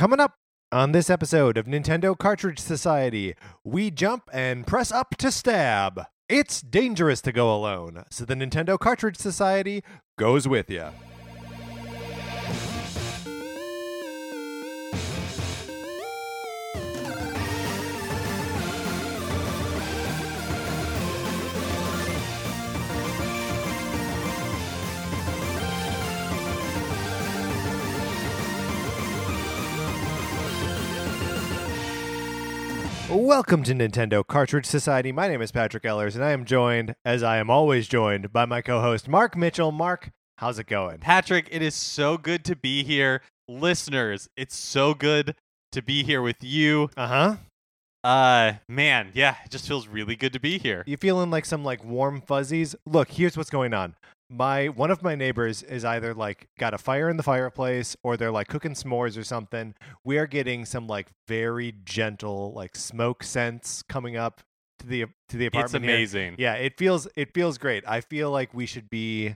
Coming up on this episode of Nintendo Cartridge Society, we jump and press up to stab. It's dangerous to go alone, so the Nintendo Cartridge Society goes with you. Welcome to Nintendo Cartridge Society. My name is Patrick Ellers, and I am joined, as I am always joined, by my co host, Mark Mitchell. Mark, how's it going? Patrick, it is so good to be here. Listeners, it's so good to be here with you. Uh huh. Uh man, yeah, it just feels really good to be here. You feeling like some like warm fuzzies? Look, here's what's going on. My one of my neighbors is either like got a fire in the fireplace or they're like cooking s'mores or something. We are getting some like very gentle like smoke scents coming up to the to the It's apartment. here. amazing. Yeah, it feels it feels great. I feel like we should be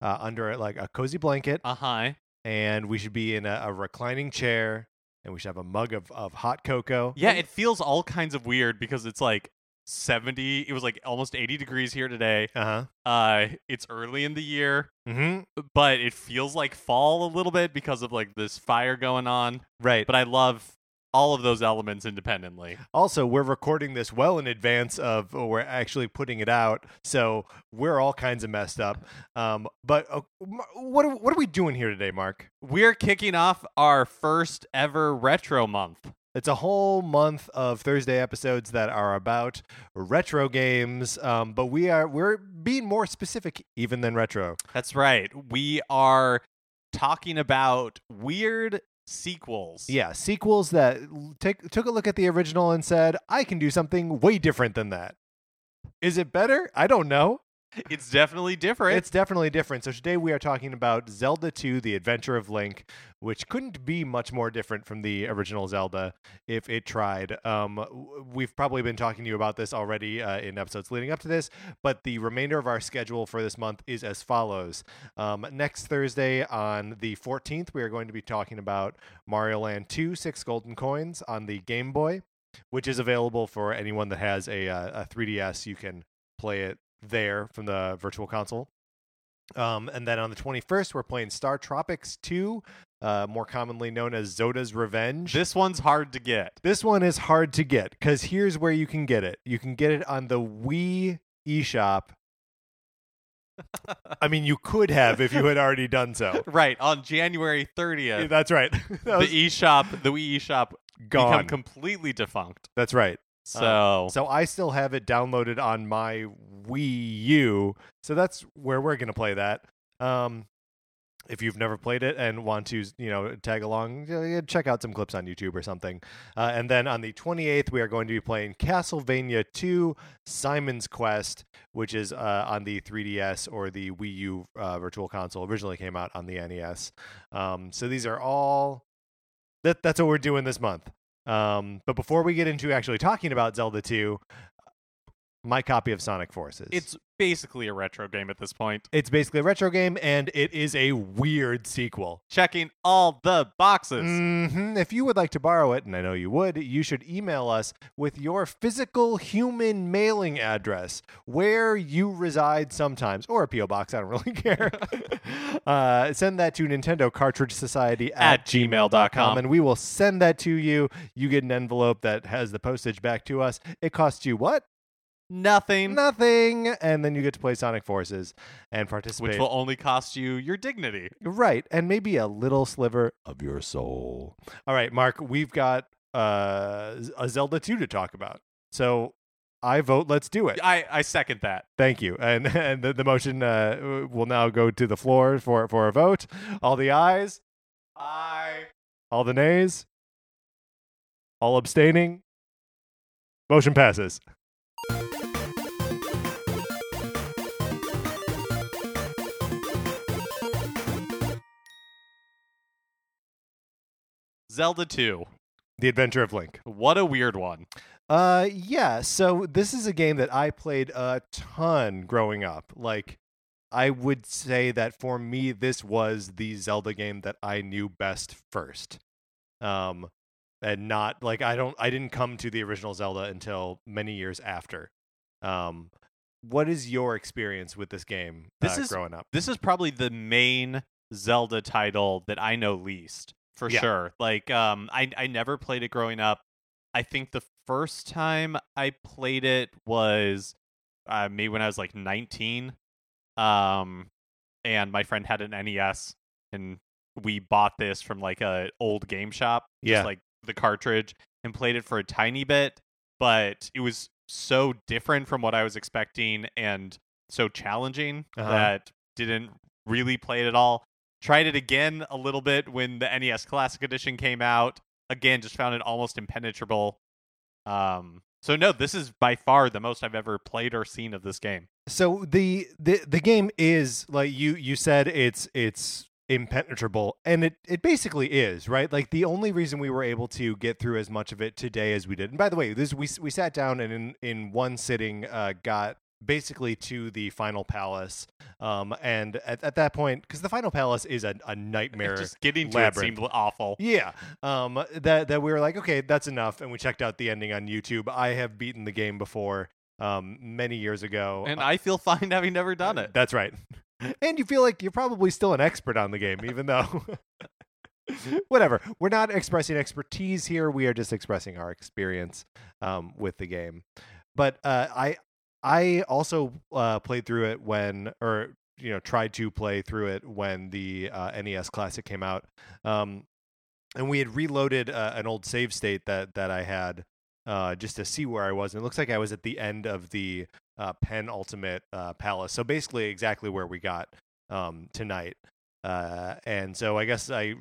uh, under like a cozy blanket Uh-huh. and we should be in a, a reclining chair and we should have a mug of, of hot cocoa. Yeah, it feels all kinds of weird because it's like 70, it was like almost 80 degrees here today. Uh huh. Uh it's early in the year, Mm-hmm. but it feels like fall a little bit because of like this fire going on. Right. But I love all of those elements independently. Also, we're recording this well in advance of we're actually putting it out, so we're all kinds of messed up. Um, but uh, what are, what are we doing here today, Mark? We're kicking off our first ever retro month. It's a whole month of Thursday episodes that are about retro games, um, but we are we're being more specific even than retro. That's right. We are talking about weird sequels. Yeah, sequels that take took a look at the original and said, "I can do something way different than that." Is it better? I don't know. It's definitely different. It's definitely different. So today we are talking about Zelda 2: The Adventure of Link, which couldn't be much more different from the original Zelda if it tried. Um, we've probably been talking to you about this already uh, in episodes leading up to this, but the remainder of our schedule for this month is as follows. Um, next Thursday on the 14th, we are going to be talking about Mario Land 2: Six Golden Coins on the Game Boy, which is available for anyone that has a, uh, a 3DS. You can play it there from the virtual console. Um, and then on the 21st, we're playing Star Tropics 2, uh, more commonly known as Zoda's Revenge. this one's hard to get. This one is hard to get because here's where you can get it. You can get it on the Wii eShop. I mean, you could have if you had already done so. Right on January 30th, That's right. That was the eShop, the Wii eShop, gone. become completely defunct. That's right. So, So I still have it downloaded on my Wii U. So that's where we're going to play that. Um, if you've never played it and want to, you know, tag along, uh, check out some clips on YouTube or something. Uh, and then on the 28th, we are going to be playing Castlevania 2 Simon's Quest, which is uh, on the 3DS or the Wii U uh, Virtual Console. Originally came out on the NES. Um, so these are all that. That's what we're doing this month. Um, but before we get into actually talking about Zelda 2, my copy of Sonic Forces. it's basically a retro game at this point. it's basically a retro game, and it is a weird sequel. Checking all the boxes. hmm If you would like to borrow it, and I know you would, you should email us with your physical human mailing address where you reside sometimes, or a P.O. box. I don't really care. uh, send that to Nintendo Cartridge Society at, At gmail.com. and we will send that to you. You get an envelope that has the postage back to us. It costs you what? Nothing, Nothing. And then you get to play Sonic Forces and participate. which will only cost you your dignity. Right, and maybe a little sliver of your soul. All right, Mark, we've got uh, a Zelda 2 to talk about. So I vote let's do it. I, I second that. Thank you. And and the, the motion uh, will now go to the floor for for a vote. All the ayes, Aye. all the nays, all abstaining. Motion passes. Zelda 2. The Adventure of Link. What a weird one. Uh, yeah. So this is a game that I played a ton growing up. Like, I would say that for me, this was the Zelda game that I knew best first. um, and not like I don't I didn't come to the original Zelda until many years after. Um, what is your experience with this game This uh, is- growing up? This is probably the main Zelda title that I know least for Yeah. sure. Like, um, I I never played it growing up. I think the first time I played it was uh, maybe when I was like 19. Um, and my friend had an NES, and we bought this from like a old game shop. Yeah. just like the cartridge, and played it for a tiny bit. But it was so different from what I was expecting, and so challenging Uh-huh. that didn't really play it at all. Tried it again a little bit when the NES Classic Edition came out. Again, just found it almost impenetrable. Um, so no, this is by far the most I've ever played or seen of this game. So the the the game is like you you said it's it's impenetrable and it it basically is right like the only reason we were able to get through as much of it today as we did and by the way this we we sat down and in in one sitting uh got basically to the final palace um and at, at that point because the final palace is a, a nightmare Just getting to labyrinth. it seemed awful. yeah. Um that that we were like, okay, that's enough and we checked out the ending on YouTube. I have beaten the game before um many years ago. And I feel fine having never done it. That's right. And you feel like you're probably still an expert on the game even though whatever. We're not expressing expertise here. We are just expressing our experience um with the game. But uh I I also uh played through it when or you know tried to play through it when the uh, NES Classic came out. Um and we had reloaded uh, an old save state that that I had uh, just to see where I was. And it looks like I was at the end of the uh, penultimate uh, palace. So basically, exactly where we got um, tonight. And so I guess I,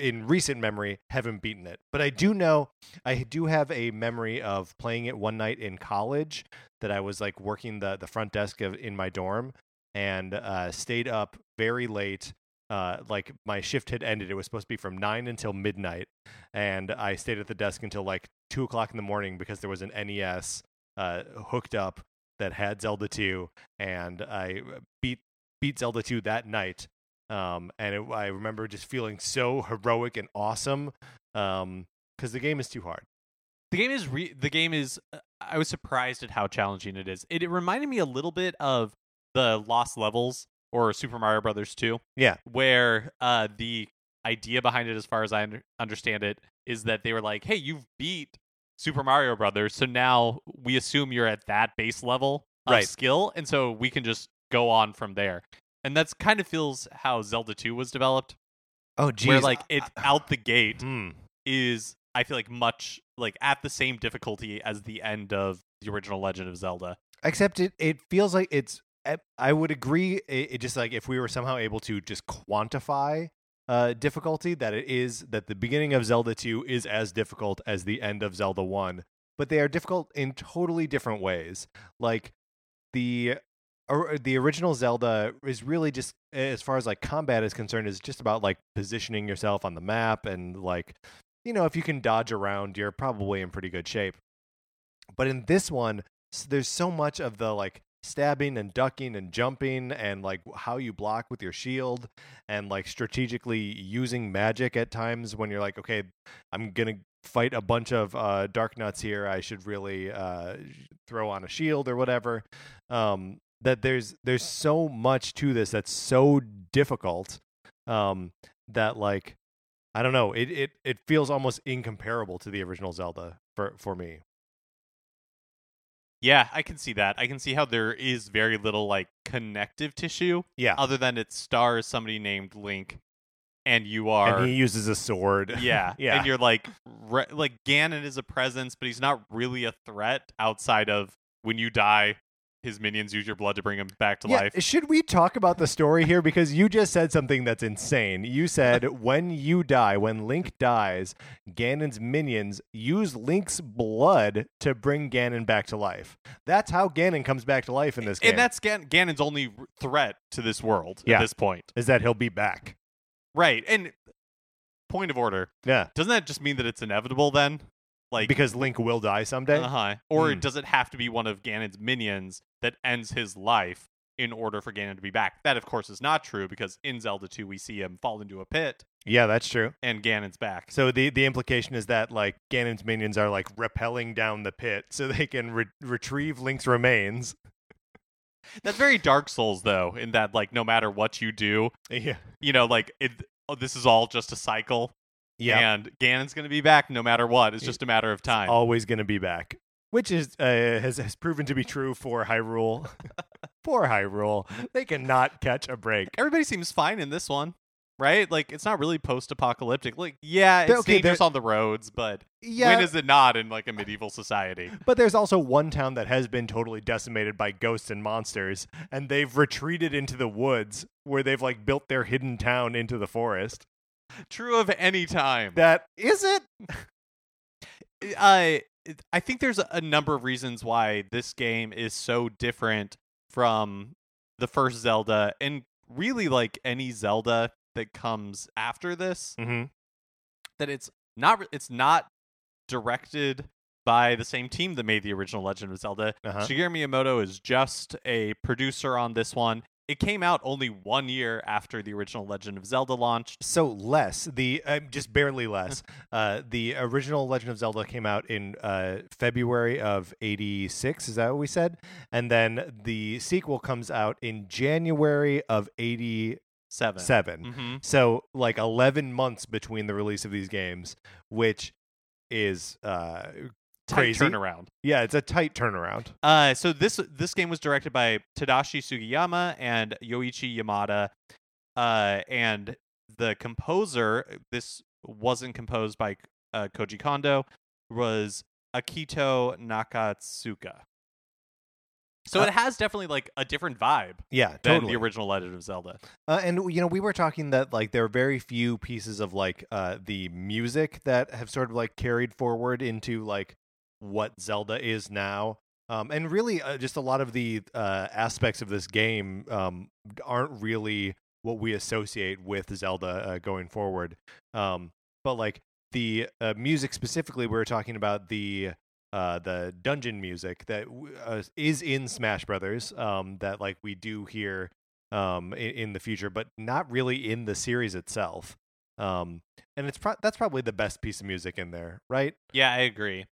in recent memory, haven't beaten it. But I do know I do have a memory of playing it one night in college that I was like working the the front desk of in my dorm and uh, stayed up very late uh, like my shift had ended. It was supposed to be from nine until midnight, and I stayed at the desk until like two o'clock in the morning because there was an NES uh, hooked up that had Zelda 2, and I beat beat Zelda 2 that night. Um, and it, I remember just feeling so heroic and awesome because the game is too hard. The game is re- the game is. uh, I was surprised at how challenging it is. It, it reminded me a little bit of the Lost Levels or Super Mario Brothers 2. Yeah. where uh, the idea behind it, as far as I under- understand it, is that they were like, "Hey, you've beat Super Mario Brothers, so now we assume you're at that base level of Right. skill, and so we can just go on from there." And that's kind of feels how Zelda 2 was developed, Oh, geez. where like it out the gate Hmm. is I feel like much like at the same difficulty as the end of the original Legend of Zelda. except it it feels like it's I- i would agree it, it just like if we were somehow able to just quantify uh difficulty that it is that the beginning of zelda 2 is as difficult as the end of zelda 1 but they are difficult in totally different ways like the or the original zelda is really just as far as like combat is concerned is just about like positioning yourself on the map and like you know if you can dodge around you're probably in pretty good shape. But in this one there's so much of the like stabbing and ducking and jumping and like how you block with your shield and like strategically using magic at times when you're like okay i'm gonna fight a bunch of uh, dark nuts here. I should really uh, throw on a shield or whatever. Um, that there's there's so much to this that's so difficult um, that like i don't know it, it it feels almost incomparable to the original zelda for for me Yeah, I can see that. I can see how there is very little like connective tissue yeah other than it stars somebody named Link, and you are and he uses a sword. yeah yeah. and you're like re- like Ganon is a presence, but he's not really a threat outside of when you die, his minions use your blood to bring him back to Yeah, life. Should we talk about the story here? Because you just said something that's insane. You said when you die, when Link dies, Ganon's minions use Link's blood to bring Ganon back to life. That's how Ganon comes back to life in this game. And that's Gan- Ganon's only threat to this world Yeah. at this point. is that he'll be back. Right. And point of order, Yeah. doesn't that just mean that it's inevitable then? Like because Link will die someday. Uh-huh. Or Hmm. does it have to be one of Ganon's minions that ends his life in order for Ganon to be back. That, of course, is not true because in Zelda 2, we see him fall into a pit Yeah, that's true. and Ganon's back. So the the implication is that like Ganon's minions are like rappelling down the pit so they can re- retrieve Link's remains. That's very Dark Souls, though, in that, like, no matter what you do, Yeah. you know, like, it, oh, this is all just a cycle. Yeah. And Ganon's going to be back no matter what. It's just a matter of time. always going to be back, which is uh, has has proven to be true for Hyrule. Poor Hyrule, they cannot catch a break. Everybody seems fine in this one, right? Like, it's not really post apocalyptic. Like, yeah, it's okay, dangerous on the roads, but Yeah, when is it not in, like, a medieval society? but there's also one town that has been totally decimated by ghosts and monsters, and they've retreated into the woods where they've like built their hidden town into the forest. True of any time. That is it. I I think there's a number of reasons why this game is so different from the first Zelda and really like any Zelda that comes after this Mm-hmm. that it's not it's not directed by the same team that made the original Legend of Zelda. Uh-huh. Shigeru Miyamoto is just a producer on this one. It came out only one year after the original Legend of Zelda launched. So less the uh, just barely less. uh, the original Legend of Zelda came out in uh, February of '86. Is that what we said? And then the sequel comes out in January of '87. Seven. hmm So like 11 months between the release of these games, which is uh, crazy. turnaround. Yeah, it's a tight turnaround. Uh, so this this game was directed by Tadashi Sugiyama and Yoichi Yamada, uh, and the composer. This wasn't composed by uh, Koji Kondo. Was Akito Nakatsuka. So Uh, it has definitely like a different vibe Yeah, than totally. the original Legend of Zelda. Uh, and you know, we were talking that like there are very few pieces of like uh, the music that have sort of like carried forward into like what Zelda is now. Um, and really, uh, just a lot of the uh, aspects of this game um, aren't really what we associate with Zelda uh, going forward. Um, but like the uh, music specifically, we were talking about the uh, the dungeon music that uh, is in Smash Brothers. Um, that like we do hear um, in, in the future, but not really in the series itself. Um, and it's pro- that's probably the best piece of music in there, right? Yeah, I agree.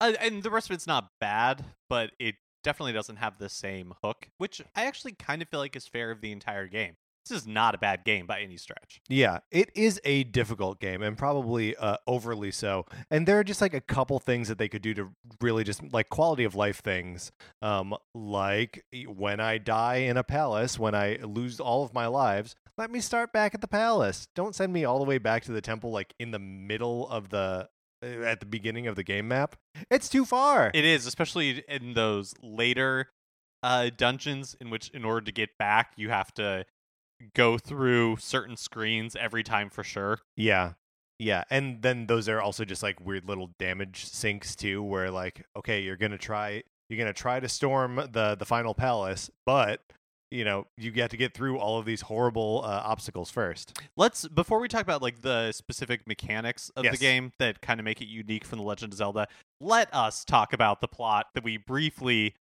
Uh, and the rest of it's not bad, but it definitely doesn't have the same hook, which I actually kind of feel like is fair of the entire game. This is not a bad game by any stretch. Yeah, it is a difficult game and probably uh, overly so. And there are just like a couple things that they could do to really just like quality of life things. Um, like when I die in a palace, when I lose all of my lives, let me start back at the palace. Don't send me all the way back to the temple like in the middle of the at the beginning of the game map. It's too far. It is, especially in those later uh, dungeons in which, in order to get back, you have to go through certain screens every time for sure. Yeah. Yeah. And then those are also just like weird little damage sinks too, where like, okay, you're gonna try you're gonna try to storm the the final palace, but you know, you get to get through all of these horrible uh, obstacles first. Let's before we talk about like the specific mechanics of the game that kind of make it unique from the Legend of Zelda. Let us talk about the plot that we briefly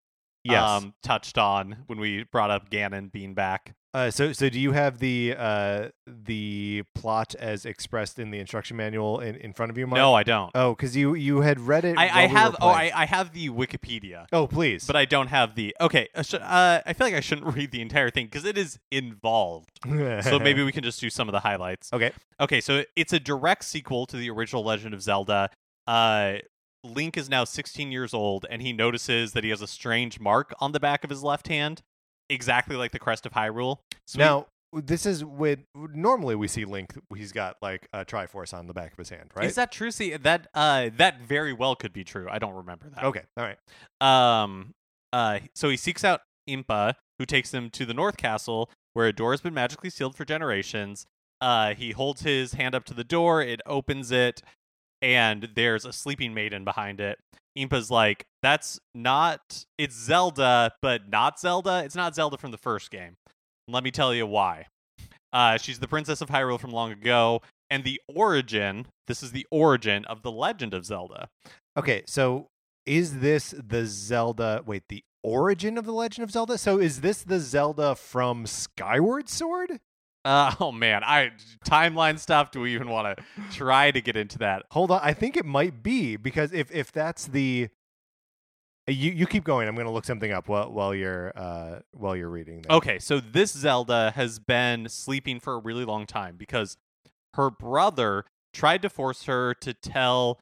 Yes. um, touched on when we brought up Ganon being back. uh, so so do you have the uh the plot as expressed in the instruction manual in, in front of you, Mark? No, I don't. Oh, because you you had read it. I, I we have oh. I, I have the Wikipedia, Oh, please. but I don't have the okay. Uh, sh- uh, I feel like I shouldn't read the entire thing because it is involved. so maybe we can just do some of the highlights. Okay. Okay, so it's a direct sequel to the original Legend of Zelda. Uh, Link is now 16 years old, and he notices that he has a strange mark on the back of his left hand, exactly like the crest of Hyrule. So now this is with normally we see Link. He's got like a Triforce on the back of his hand, right? is that true? See, that uh, that very well could be true. I don't remember that. okay? All right. Um. Uh. So he seeks out Impa, who takes him to the North Castle, where a door has been magically sealed for generations. Uh. He holds his hand up to the door. It opens it, and there's a sleeping maiden behind it. Impa's like, "That's not. It's Zelda, but not Zelda. It's not Zelda from the first game. Let me tell you why. Uh, she's the princess of Hyrule from long ago, and the origin. This is the origin of the Legend of Zelda. Okay, so is this the Zelda? Wait, the origin of the Legend of Zelda? So is this the Zelda from Skyward Sword? Uh, oh man, I timeline stuff. Do we even want to try to get into that? Hold on, I think it might be because if if that's the you you keep going. I'm going to look something up while while you're uh while you're reading. There. Okay, so this Zelda has been sleeping for a really long time because her brother tried to force her to tell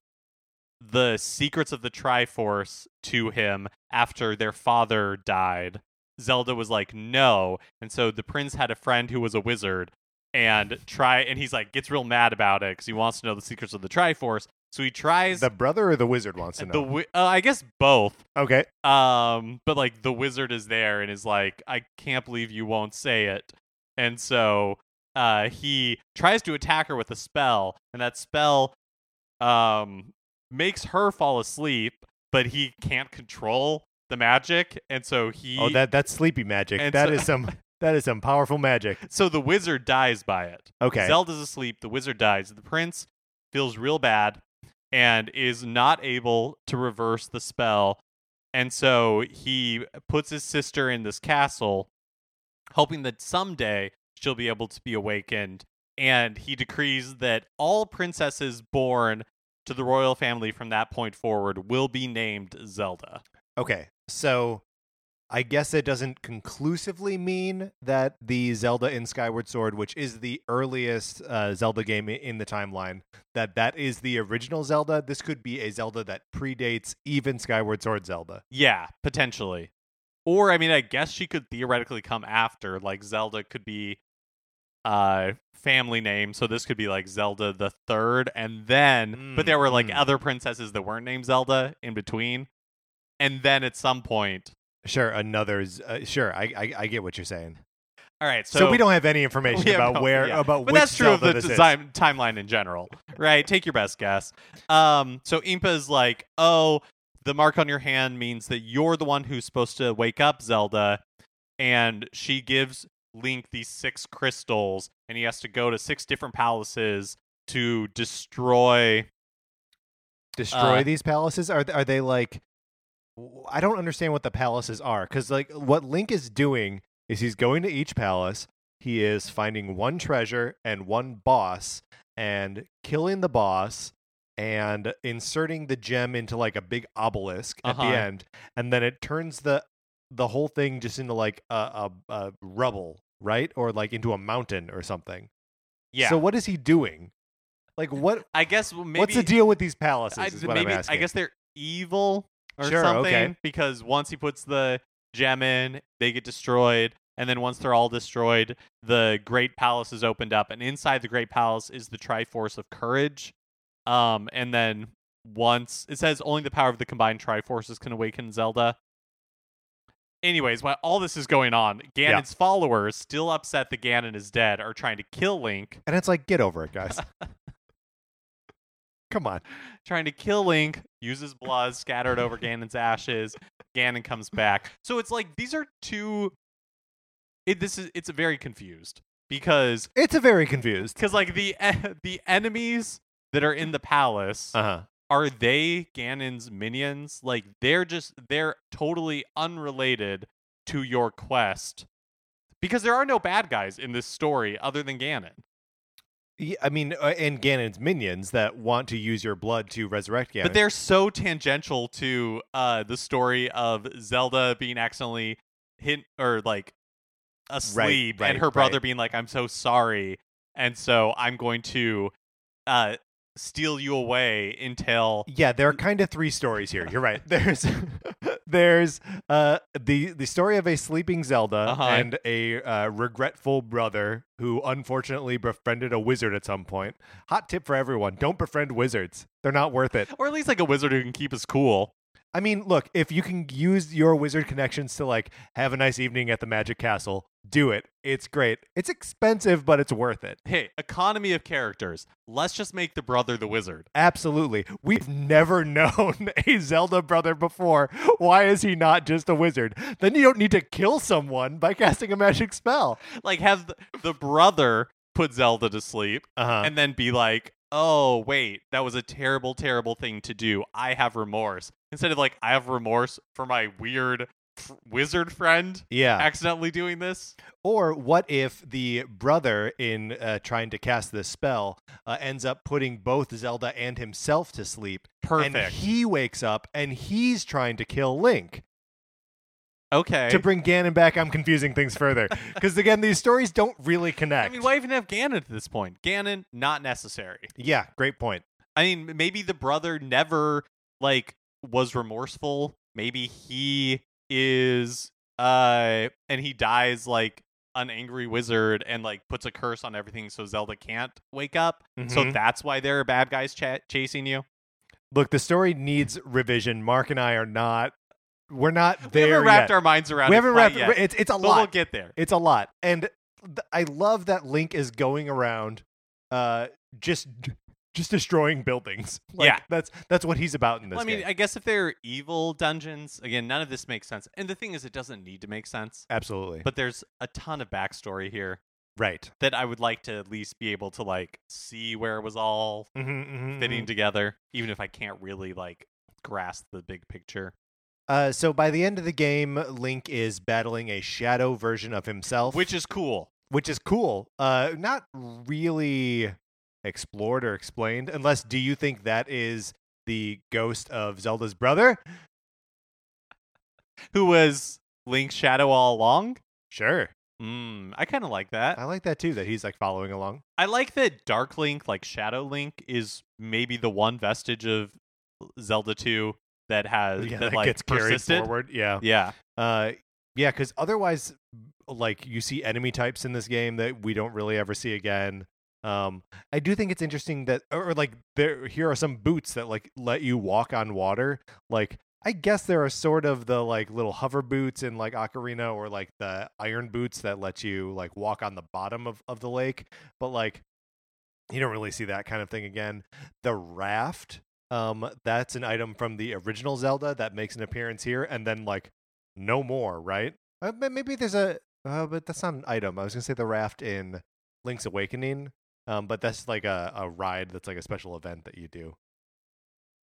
the secrets of the Triforce to him after their father died. Zelda was like, "No." And so the prince had a friend who was a wizard and try and he's like gets real mad about it cuz he wants to know the secrets of the Triforce. So he tries The brother or the wizard wants to know. the wi- uh, I guess both. okay. Um, but like the wizard is there and is like, I can't believe you won't say it. And so uh he tries to attack her with a spell, and that spell um makes her fall asleep, but he can't control the magic, and so he Oh, that that's sleepy magic. That so- is some that is some powerful magic. so the wizard dies by it. Okay. Zelda's asleep, the wizard dies. The prince feels real bad and is not able to reverse the spell. And so he puts his sister in this castle, hoping that someday she'll be able to be awakened. And he decrees that all princesses born to the royal family from that point forward will be named Zelda. Okay. So I guess it doesn't conclusively mean that the Zelda in Skyward Sword, which is the earliest uh, Zelda game in the timeline, that that is the original Zelda. This could be a Zelda that predates even Skyward Sword Zelda. Yeah, potentially. Or I mean, I guess she could theoretically come after. Like Zelda could be uh family name, so this could be like Zelda the third, and then but Mm, there were like mm. other princesses that weren't named Zelda in between. And then at some point Sure, another. Uh, sure, I, I I get what you're saying. all right, So, so, we don't have any information about no- where yeah. about but which that's true of the design timeline in general, right? Take your best guess. Um, so Impa is like, oh, the mark on your hand means that you're the one who's supposed to wake up Zelda, and she gives Link these six crystals, and he has to go to six different palaces to destroy. destroy Uh, these palaces? Are are they like? I don't understand what the palaces are because like what Link is doing is he's going to each palace. He is finding one treasure and one boss and killing the boss and inserting the gem into like a big obelisk at Uh-huh. the end, and then it turns the the whole thing just into like a, a, a rubble, right? Or like into a mountain or something. Yeah. So what is he doing? Like what? I guess well, maybe what's the deal with these palaces? I, maybe. I guess they're evil or Sure, something okay. because once he puts the gem in, they get destroyed, and then once they're all destroyed, the Great Palace is opened up, and inside the Great Palace is the Triforce of Courage. Um, and then once it says only the power of the combined Triforces can awaken Zelda. Anyways, while all this is going on, Yeah. Ganon's followers, still upset that Ganon is dead, are trying to kill Link. And it's like, get over it, guys. Come on. trying to kill Link, uses blood scattered over Ganon's ashes. Ganon comes back. So it's like these are two. It, this is it's very confused because It's a very confused. because like the the enemies that are in the palace Uh huh. are they Ganon's minions? Like they're just they're totally unrelated to your quest because there are no bad guys in this story other than Ganon. Yeah, I mean, uh, and Ganon's minions that want to use your blood to resurrect Ganon. But they're so tangential to uh, the story of Zelda being accidentally hit or like asleep, right, and her brother right. being like, "I'm so sorry," and so I'm going to uh, steal you away until yeah, there are kind of three stories here. You're right. There's there's uh the the story of a sleeping Zelda Uh-huh. and a uh, regretful brother who unfortunately befriended a wizard at some point. Hot tip for everyone: don't befriend wizards. They're not worth it. or at least like a wizard who can keep us cool. I mean, look, if you can use your wizard connections to like have a nice evening at the Magic Castle, do it. It's great. It's expensive, but it's worth it. Hey, economy of characters. Let's just make the brother the wizard. Absolutely. We've never known a Zelda brother before. Why is he not just a wizard? Then you don't need to kill someone by casting a magic spell. Like have the, the brother put Zelda to sleep Uh-huh. and then be like, oh wait, that was a terrible, terrible thing to do. I have remorse. Instead of like, I have remorse for my weird wizard friend Yeah. accidentally doing this. Or what if the brother, in uh, trying to cast this spell, uh, ends up putting both Zelda and himself to sleep? Perfect. And he wakes up and he's trying to kill Link. okay. To bring Ganon back, I'm confusing things further. Because again, these stories don't really connect. I mean, why even have Ganon at this point? Ganon, not necessary. Yeah, great point. I mean, maybe the brother never like was remorseful. Maybe he is uh and he dies like an angry wizard and like puts a curse on everything so Zelda can't wake up. So Mhm. that's why there are bad guys cha- chasing you. Look, the story needs revision. Mark and I are not. We're not there. We haven't wrapped yet. our minds around we haven't wrapped. yet. It's it's a but lot. we'll get there. It's a lot, and th- I love that Link is going around, uh, just just destroying buildings. Like, Yeah. that's that's what he's about in this Well, I mean, game. I guess if they're evil dungeons, again, none of this makes sense. And the thing is, it doesn't need to make sense. Absolutely, But there's a ton of backstory here right. that I would like to at least be able to like see where it was all Mm-hmm, fitting together, even if I can't really like grasp the big picture. Uh, so by the end of the game, Link is battling a shadow version of himself, Which is cool. which is cool. Uh, not really explored or explained, unless do you think that is the ghost of Zelda's brother? Who was Link's shadow all along? Sure, Mm, I kind of like that. I like that too. That he's like following along. I like that Dark Link, like Shadow Link, is maybe the one vestige of Zelda 2 that has Yeah, that, that like gets carried persisted. forward. Yeah. Yeah. Uh, yeah, because otherwise, like you see enemy types in this game that we don't really ever see again. Um, I do think it's interesting that, or like, there here are some boots that like let you walk on water. Like, I guess there are sort of the like little hover boots in like Ocarina, or like the iron boots that let you like walk on the bottom of of the lake. But like, you don't really see that kind of thing again. The raft, um, that's an item from the original Zelda that makes an appearance here, and then like no more, right? Uh, maybe there's a, uh, but that's not an item. I was gonna say the raft in Link's Awakening, um, but that's like a, a ride that's like a special event that you do.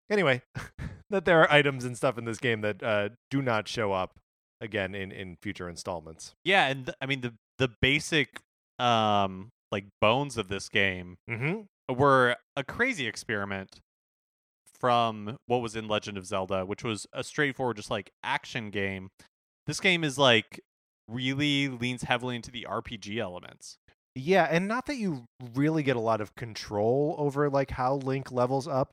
Anyway, that there are items and stuff in this game that uh, do not show up again in in future installments. Yeah, and th- I mean the the basic um like bones of this game Mm-hmm. were a crazy experiment from what was in Legend of Zelda, which was a straightforward just like action game. This game is like really leans heavily into the RPG elements. Yeah, and not that you really get a lot of control over like how Link levels up.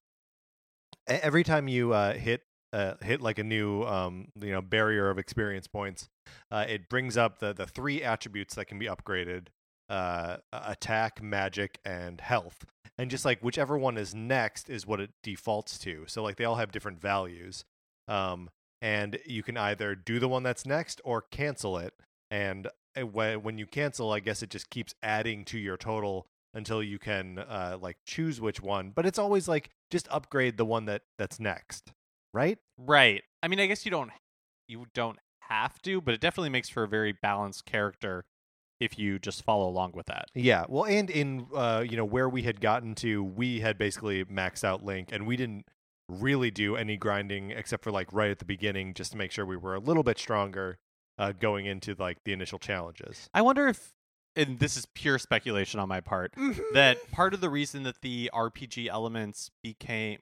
Every time you uh, hit uh, hit like a new um, you know barrier of experience points, uh, it brings up the the three attributes that can be upgraded: uh, attack, magic, and health. And just like whichever one is next is what it defaults to. So like they all have different values. Um, and you can either do the one that's next or cancel it. And when when you cancel, I guess it just keeps adding to your total until you can uh, like choose which one. But it's always like just upgrade the one that that's next, right? Right. I mean, I guess you don't you don't have to, but it definitely makes for a very balanced character if you just follow along with that. Yeah. Well, and in uh, you know where we had gotten to, we had basically maxed out Link, and we didn't really do any grinding except for like right at the beginning, just to make sure we were a little bit stronger uh, going into like the initial challenges. I wonder if and this is pure speculation on my part that part of the reason that the RPG elements became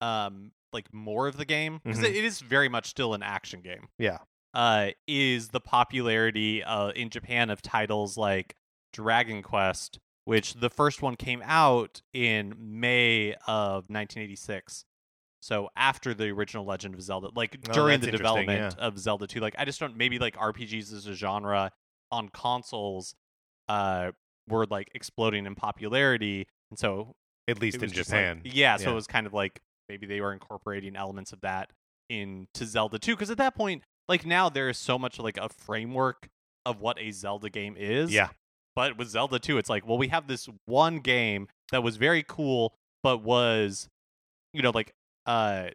um like more of the game because Mhm. it is very much still an action game Yeah. uh is the popularity uh in Japan of titles like Dragon Quest which the first one came out in May of 1986 so after the original Legend of Zelda like Oh, during the development of Zelda 2 like I just don't maybe like RPGs as a genre on consoles uh were like exploding in popularity and so At least in just like- Japan. yeah, so Yeah. it was kind of like maybe they were incorporating elements of that into Zelda 2 because at that point like now there is so much like a framework of what a Zelda game is. yeah. But with Zelda 2 it's like well we have this one game that was very cool but was you know like uh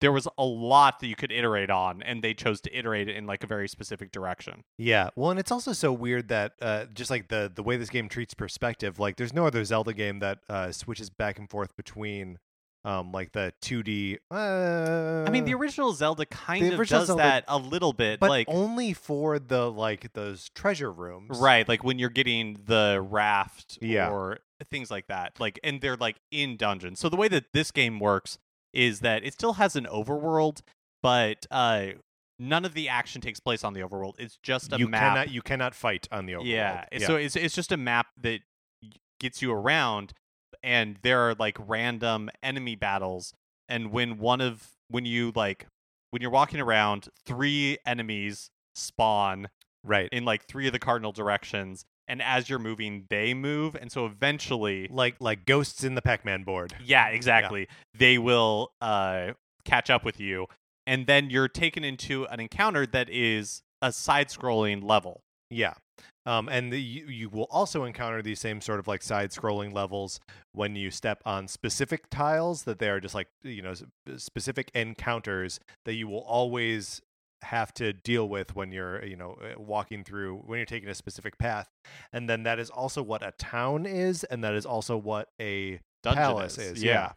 there was a lot that you could iterate on, and they chose to iterate it in like a very specific direction. Yeah, well, and it's also so weird that uh, just like the the way this game treats perspective, like there's no other Zelda game that uh, switches back and forth between um like the 2D. Uh, I mean, the original Zelda kind the of original does Zelda- that a little bit, but like only for the like those treasure rooms, right, like when you're getting the raft Yeah. or things like that, like and they're like in dungeons. So the way that this game works is that it still has an overworld, but uh, none of the action takes place on the overworld. It's just a You map. cannot you cannot fight on the overworld. Yeah. So it's it's just a map that gets you around, and there are like random enemy battles. And when one of when you like when you're walking around, three enemies spawn right. in like three of the cardinal directions, and as you're moving, they move, and so eventually, Like like ghosts in the Pac-Man board. yeah, exactly, they will uh catch up with you, and then you're taken into an encounter that is a side-scrolling level. Yeah. Um, and the, you, you will also encounter these same sort of like side scrolling levels when you step on specific tiles that they are just like, you know, specific encounters that you will always have to deal with when you're, you know, uh, walking through, when you're taking a specific path. And then that is also what a town is. And that is also what a Dungeon palace is, is. yeah.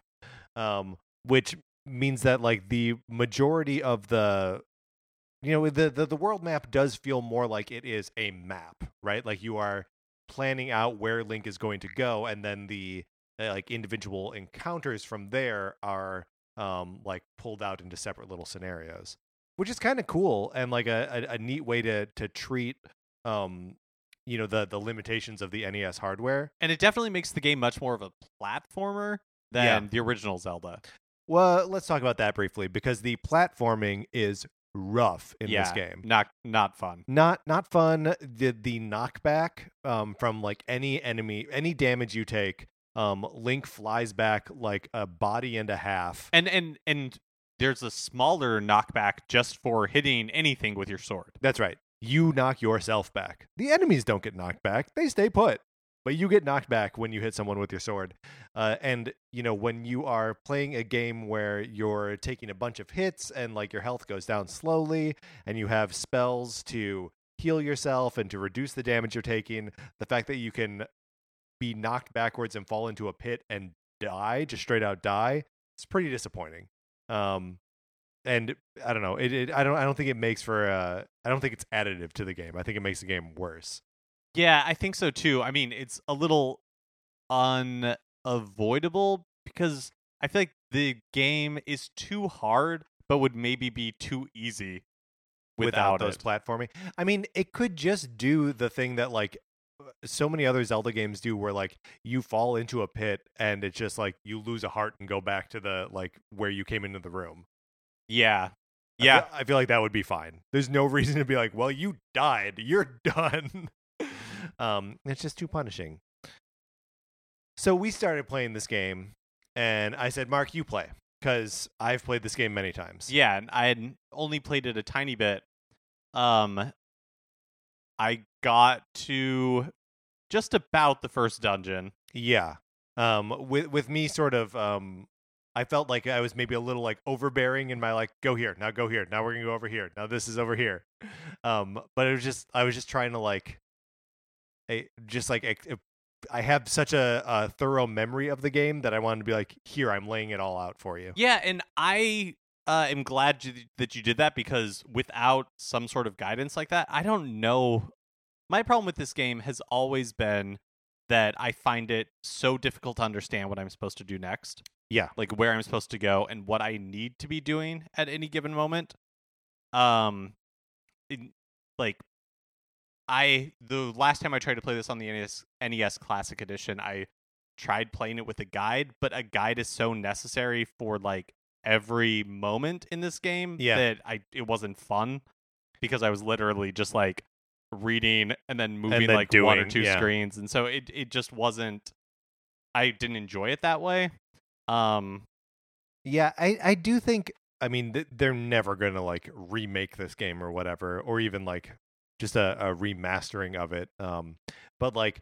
yeah. Um, which means that like the majority of the you know the, the the world map does feel more like it is a map right like you are planning out where link is going to go and then the uh, like individual encounters from there are um like pulled out into separate little scenarios which is kind of cool and like a, a, a neat way to to treat um you know the the limitations of the NES hardware and it definitely makes the game much more of a platformer than Yeah. the original Zelda. well let's talk about that briefly because the platforming is rough in yeah, this game not not fun. not not fun the the knockback um from like any enemy any damage you take um link flies back like a body and a half And and and there's a smaller knockback just for hitting anything with your sword. that's right. You knock yourself back. The enemies don't get knocked back. They stay put. But you get knocked back when you hit someone with your sword. Uh, and you know when you are playing a game where you're taking a bunch of hits and like your health goes down slowly and you have spells to heal yourself and to reduce the damage you're taking the fact that you can be knocked backwards and fall into a pit and die just straight out die it's pretty disappointing um and i don't know it, it i don't i don't think it makes for uh i don't think it's additive to the game i think it makes the game worse Yeah, I think so too. I mean, it's a little unavoidable because I feel like the game is too hard, but would maybe be too easy without, those it. platforming. I mean, it could just do the thing that like so many other Zelda games do where like you fall into a pit and it's just like you lose a heart and go back to the like where you came into the room. yeah, I yeah. feel, I feel like that would be fine. There's no reason to be like, well, you died. You're done. um, it's just too punishing. So we started playing this game, and I said, Mark, you play because I've played this game many times. Yeah, and I had only played it a tiny bit. Um, I got to just about the first dungeon. Yeah. Um, with with me, sort of. Um, I felt like I was maybe a little like overbearing in my like, go here, now go here, now we're gonna go over here, now this is over here. Um, but it was just I was just trying to like, a, just like ex- I have such a, a thorough memory of the game that I wanted to be like, here, I'm laying it all out for you. Yeah, and I uh, am glad you, that you did that because without some sort of guidance like that, I don't know. My problem with this game has always been that I find it so difficult to understand what I'm supposed to do next. Yeah. Like where I'm supposed to go and what I need to be doing at any given moment. Um in- like I the last time I tried to play this on the NES NES Classic Edition, I tried playing it with a guide, but a guide is so necessary for like every moment in this game Yeah. that I it wasn't fun because I was literally just like reading and then moving then like one or two yeah. screens and so it it just wasn't I didn't enjoy it that way. Um Yeah, I I do think I mean th- they're never gonna like remake this game or whatever, or even like just a, a remastering of it. Um, but like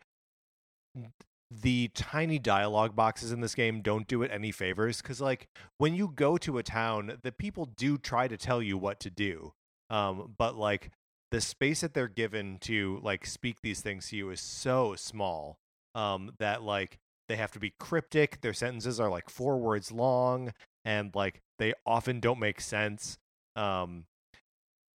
the tiny dialogue boxes in this game don't do it any favors because like when you go to a town the people do try to tell you what to do um, but like the space that they're given to like speak these things to you is so small um, that like they have to be cryptic their sentences are like four words long and like they often don't make sense um,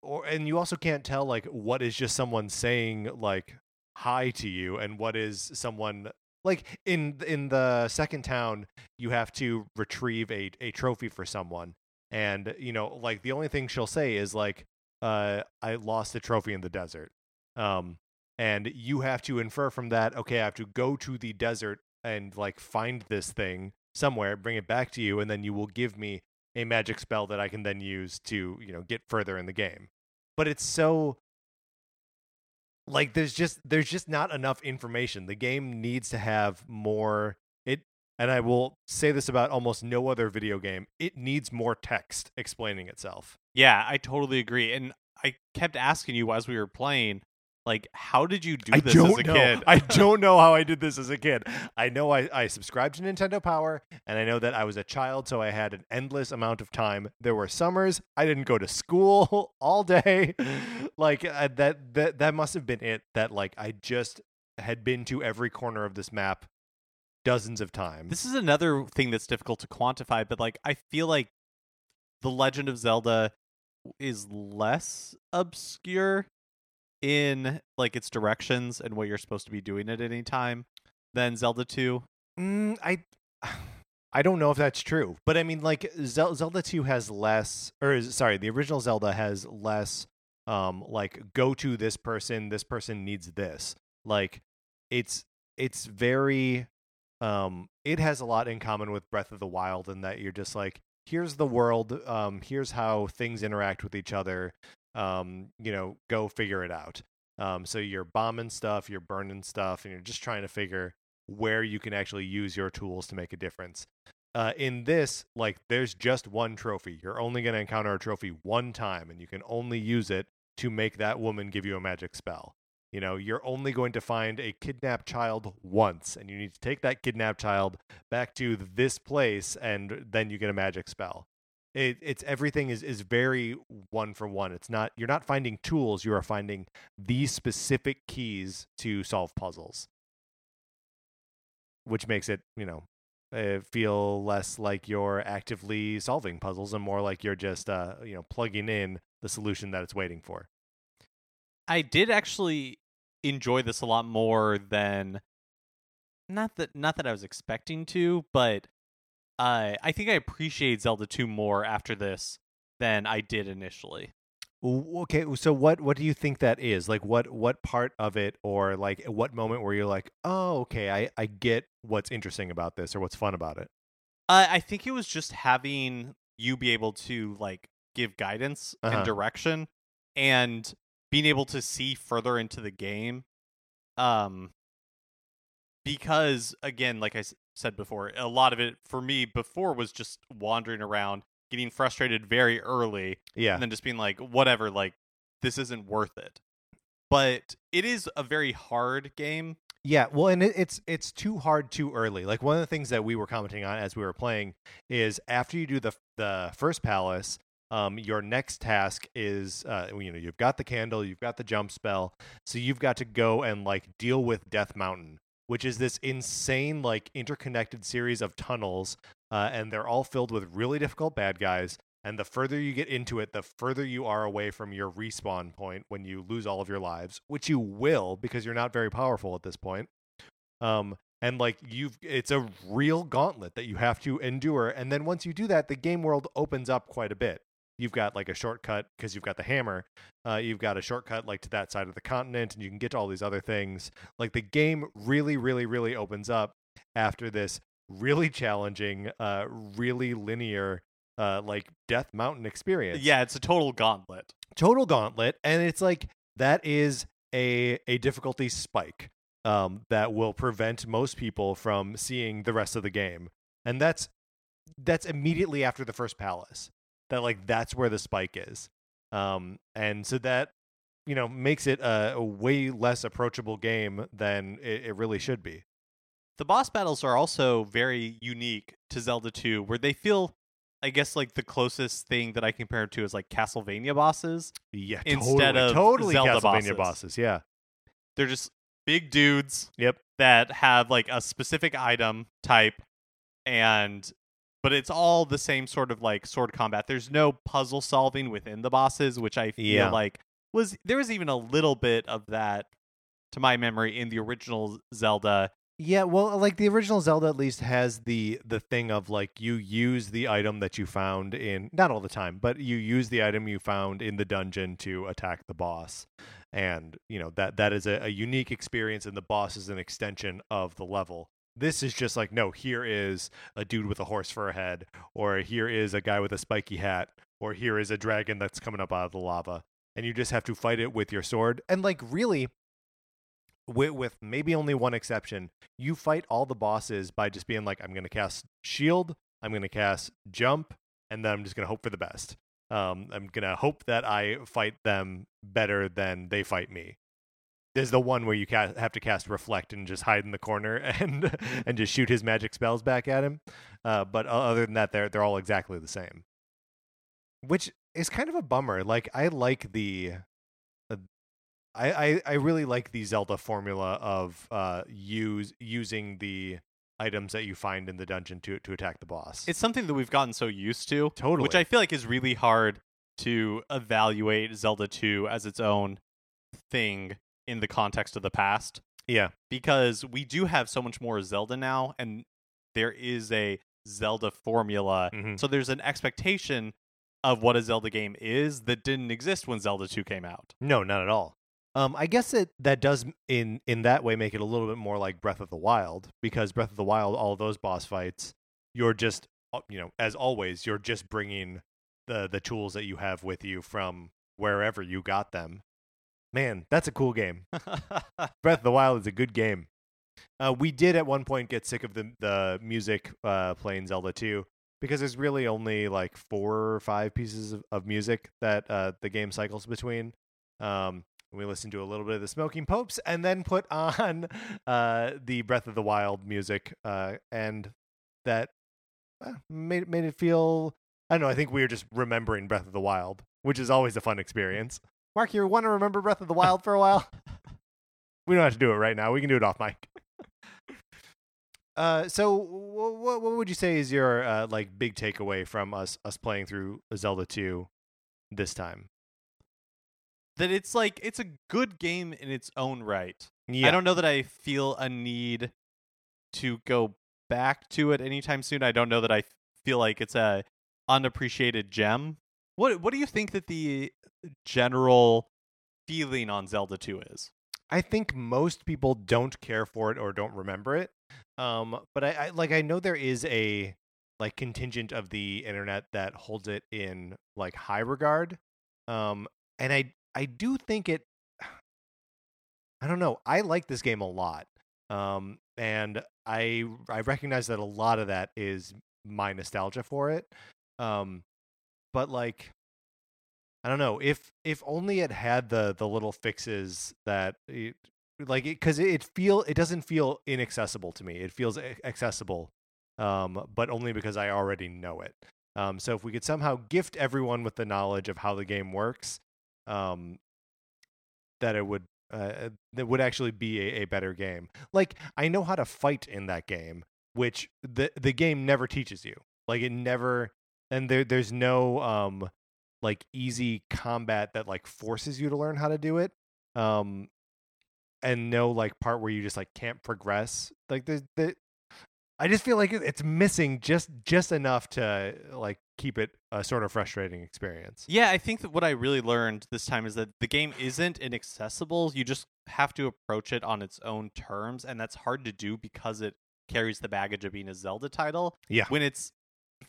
or and you also can't tell like what is just someone saying like hi to you and what is someone like in in the second town you have to retrieve a, a trophy for someone and you know like the only thing she'll say is like uh i lost a trophy in the desert um and you have to infer from that okay i have to go to the desert and like find this thing somewhere bring it back to you and then you will give me a magic spell that i can then use to you know get further in the game but it's so like there's just there's just not enough information. The game needs to have more it and I will say this about almost no other video game. It needs more text explaining itself. Yeah, I totally agree. And I kept asking you as we were playing, like, how did you do I this as a know. kid? I don't know how I did this as a kid. I know I, I subscribed to Nintendo Power, and I know that I was a child, so I had an endless amount of time. There were summers I didn't go to school all day. like uh, that that that must have been it. That like I just had been to every corner of this map dozens of times. This is another thing that's difficult to quantify, but like I feel like The Legend of Zelda is less obscure in like its directions and what you're supposed to be doing at any time than Zelda 2. Mm, I I don't know if that's true, but I mean, like Zel- Zelda Two has less, or sorry, the original Zelda has less. Um, like go to this person. This person needs this. Like it's it's very. Um, it has a lot in common with Breath of the Wild in that you're just like, here's the world. Um, here's how things interact with each other. Um, you know, go figure it out. Um, so you're bombing stuff, you're burning stuff, and you're just trying to figure where you can actually use your tools to make a difference. Uh, in this, like, there's just one trophy. You're only going to encounter a trophy one time, and you can only use it to make that woman give you a magic spell. You know, you're only going to find a kidnapped child once, and you need to take that kidnapped child back to this place, and then you get a magic spell. It, it's everything is is very one for one. It's not you're not finding tools. You are finding these specific keys to solve puzzles which makes it you know uh, feel less like you're actively solving puzzles and more like you're just uh, you know plugging in the solution that it's waiting for. I did actually enjoy this a lot more than not that not that I was expecting to, but uh, I think I appreciate Zelda 2 more after this than I did initially. Okay, so what what do you think that is? Like what what part of it or like what moment where you're like, "Oh, okay, I I get what's interesting about this or what's fun about it." Uh, I think it was just having you be able to like give guidance Uh-huh. and direction and being able to see further into the game. Um because again, like I s- said before, a lot of it for me before was just wandering around, getting frustrated very early Yeah. and then just being like whatever, like this isn't worth it. But it is a very hard game. Yeah, well, and it, it's it's too hard too early. Like one of the things that we were commenting on as we were playing is after you do the the first palace, um, your next task is uh, you know you've got the candle, you've got the jump spell, so you've got to go and like deal with Death Mountain, which is this insane like interconnected series of tunnels, uh, and they're all filled with really difficult bad guys. And the further you get into it, the further you are away from your respawn point when you lose all of your lives, which you will because you're not very powerful at this point. Um, and like you've, it's a real gauntlet that you have to endure. And then once you do that, the game world opens up quite a bit. You've got like a shortcut because you've got the hammer. Uh, you've got a shortcut like to that side of the continent, and you can get to all these other things. Like the game really, really, really opens up after this really challenging, uh, really linear uh like death mountain experience Yeah, it's a total gauntlet. total gauntlet and it's like that is a a difficulty spike um that will prevent most people from seeing the rest of the game and that's that's immediately after the first palace that like that's where the spike is um and so that you know makes it a, a way less approachable game than it, it really should be the boss battles are also very unique to Zelda 2, where they feel, I guess, like the closest thing that I compare it to is like Castlevania bosses. Yeah, Instead totally, of totally Zelda Castlevania bosses. bosses. Yeah. They're just big dudes Yep. that have like a specific item type, and but it's all the same sort of like sword combat. There's no puzzle solving within the bosses, which I feel Yeah. like was there was even a little bit of that to my memory in the original Zelda. Yeah, well, uh, like the original Zelda at least has the the thing of like you use the item that you found in not all the time, but you use the item you found in the dungeon to attack the boss. And, you know, that that is a, a unique experience and the boss is an extension of the level. This is just like, no, here is a dude with a horse for a head, or here is a guy with a spiky hat, or here is a dragon that's coming up out of the lava. And you just have to fight it with your sword. And like really with, with maybe only one exception, you fight all the bosses by just being like, I'm going to cast shield, I'm going to cast jump, and then I'm just going to hope for the best. Um, I'm going to hope that I fight them better than they fight me. There's the one where you ca- have to cast reflect and just hide in the corner and and just shoot his magic spells back at him. Uh, but other than that, they're they're all exactly the same, which is kind of a bummer. Like I like the I, I, I really like the Zelda formula of uh use using the items that you find in the dungeon to to attack the boss. It's something that we've gotten so used to, totally, which I feel like is really hard to evaluate Zelda 2 as its own thing in the context of the past. yeah, because we do have so much more Zelda now, and there is a Zelda formula. Mhm. So there's an expectation of what a Zelda game is that didn't exist when Zelda 2 came out. no, not at all. Um, I guess that that does in in that way make it a little bit more like Breath of the Wild because Breath of the Wild, all those boss fights, you're just uh, you know as always you're just bringing the the tools that you have with you from wherever you got them. Man, that's a cool game. Breath of the Wild is a good game. Uh, we did at one point get sick of the the music uh, playing Zelda 2 because there's really only like four or five pieces of, of music that uh, the game cycles between. Um, we listened to a little bit of the Smoking Popes and then put on uh, the Breath of the Wild music, uh, and that uh, made made it feel. I don't know. I think we were just remembering Breath of the Wild, which is always a fun experience. Mark, you want to remember Breath of the Wild for a while? we don't have to do it right now. We can do it off mic. Uh, so what what would you say is your uh, like big takeaway from us us playing through Zelda 2 this time? that it's like it's a good game in its own right. Yeah. I don't know that I feel a need to go back to it anytime soon. I don't know that I feel like it's a unappreciated gem. What what do you think that the general feeling on Zelda 2 is? I think most people don't care for it or don't remember it. Um, but I, I like I know there is a like contingent of the internet that holds it in like high regard. Um, and I I do think it. I don't know. I like this game a lot. Um, and I I recognize that a lot of that is my nostalgia for it. Um, but like I don't know if if only it had the the little fixes that it, like because it, it feel it doesn't feel inaccessible to me. It feels accessible, um, but only because I already know it. Um, so if we could somehow gift everyone with the knowledge of how the game works, um, that it would uh, that would actually be a, a better game. Like I know how to fight in that game, which the the game never teaches you. Like it never, and there there's no um like easy combat that like forces you to learn how to do it. Um, and no like part where you just like can't progress. Like there's the. I just feel like it's missing just just enough to like keep it a sort of frustrating experience. Yeah, I think that what I really learned this time is that the game isn't inaccessible. You just have to approach it on its own terms, and that's hard to do because it carries the baggage of being a Zelda title. Yeah. When it's,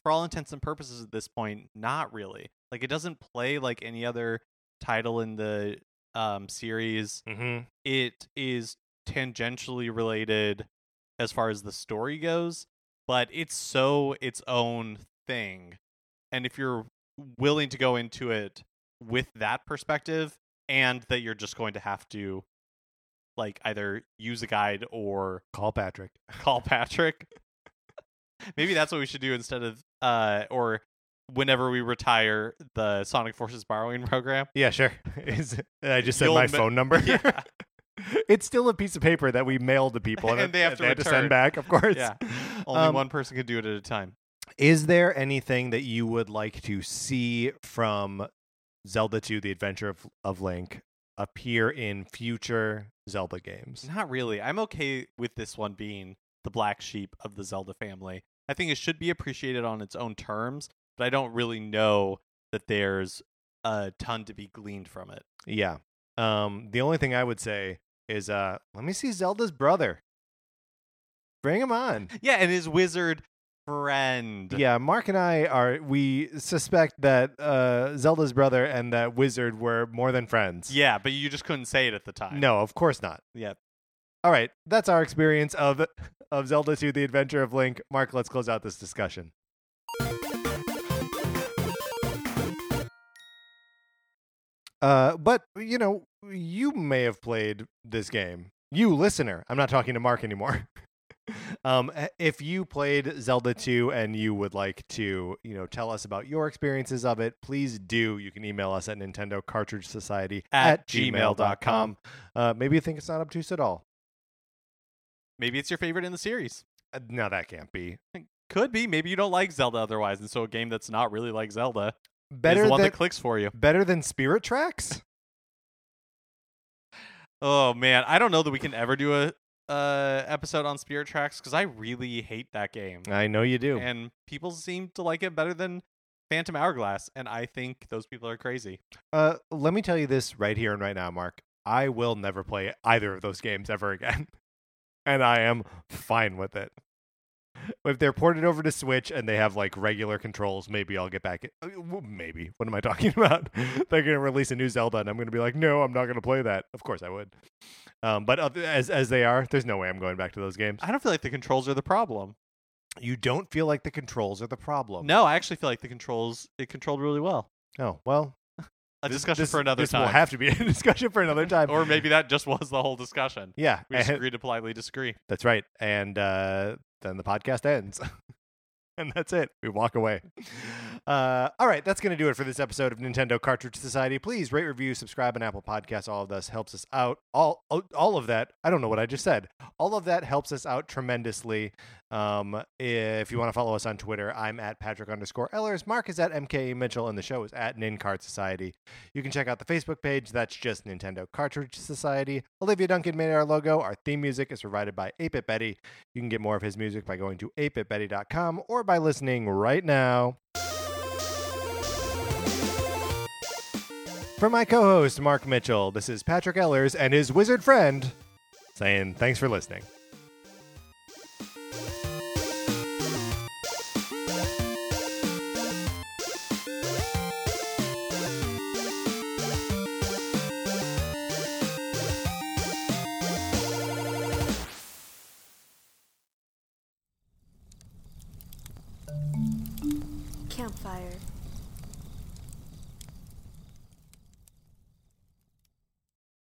for all intents and purposes at this point, not really. Like, it doesn't play like any other title in the um, series. Mm-hmm. It is tangentially related as far as the story goes, but it's so its own thing. And if you're willing to go into it with that perspective and that you're just going to have to like either use a guide or Call Patrick. call Patrick. Maybe that's what we should do instead of uh or whenever we retire the Sonic Forces borrowing program. Yeah, sure. Is I just said You'll my ma- phone number. Yeah. it's still a piece of paper that we mail to people, And they have to return. send back, of course. Yeah. Only Um, one person can do it at a time. Is there anything that you would like to see from Zelda 2: The Adventure of, of Link appear in future Zelda games? Not really. I'm okay with this one being the black sheep of the Zelda family. I think it should be appreciated on its own terms, but I don't really know that there's a ton to be gleaned from it. Yeah. Um, the only thing I would say is, uh, let me see Zelda's brother. Bring him on. Yeah, and his wizard friend. Yeah, Mark and I are. We suspect that uh, Zelda's brother and that wizard were more than friends. Yeah, but you just couldn't say it at the time. No, of course not. Yeah. All right, that's our experience of of Zelda 2: The Adventure of Link. Mark, let's close out this discussion. Uh, but you know, you may have played this game. You listener, I'm not talking to Mark anymore. um, if you played Zelda 2 and you would like to, you know, tell us about your experiences of it, please do. You can email us at Nintendo Cartridge Society At gmail.com. Uh, maybe you think it's not obtuse at all. Maybe it's your favorite in the series. Uh, no, that can't be. Could be. Maybe you don't like Zelda otherwise, and so a game that's not really like Zelda is the one than that clicks for you. better than Spirit Tracks. Oh man, I don't know that we can ever do a uh episode on Spirit Tracks because I really hate that game, I know you do. and people seem to like it better than Phantom Hourglass, and I think those people are crazy. Uh, let me tell you this right here and right now, Mark. I will never play either of those games ever again, and I am fine with it. If they're ported over to Switch and they have like regular controls, maybe I'll get back. uh, Maybe. What am I talking about? they're gonna release a new Zelda, and I'm gonna be like, no, I'm not gonna play that. Of course I would. Um, but as as they are, there's no way I'm going back to those games. I don't feel like the controls are the problem. You don't feel like the controls are the problem. No, I actually feel like the controls it controlled really well. Oh well. A this- discussion this- for another this time, will have to be a discussion for another time. or maybe that just was the whole discussion. yeah, We just agreed to politely disagree. That's right. And uh, then the podcast ends. and that's it. We walk away. Uh, all right, that's going to do it for this episode of Nintendo Cartridge Society. Please rate, review, subscribe on Apple Podcasts. All of this helps us out. All, all, all of that. I don't know what I just said. All of that helps us out tremendously. Um, if you want to follow us on Twitter, I'm at Patrick underscore Ellers. Mark is at MKE Mitchell, and the show is at NinCart Society. You can check out the Facebook page. That's just Nintendo Cartridge Society. Olivia Duncan made our logo. Our theme music is provided by 8-Bit Betty. You can get more of his music by going to 8bitbetty.com or by listening right now. For my co host, Mark Mitchell, this is Patrick Ellers and his wizard friend saying thanks for listening.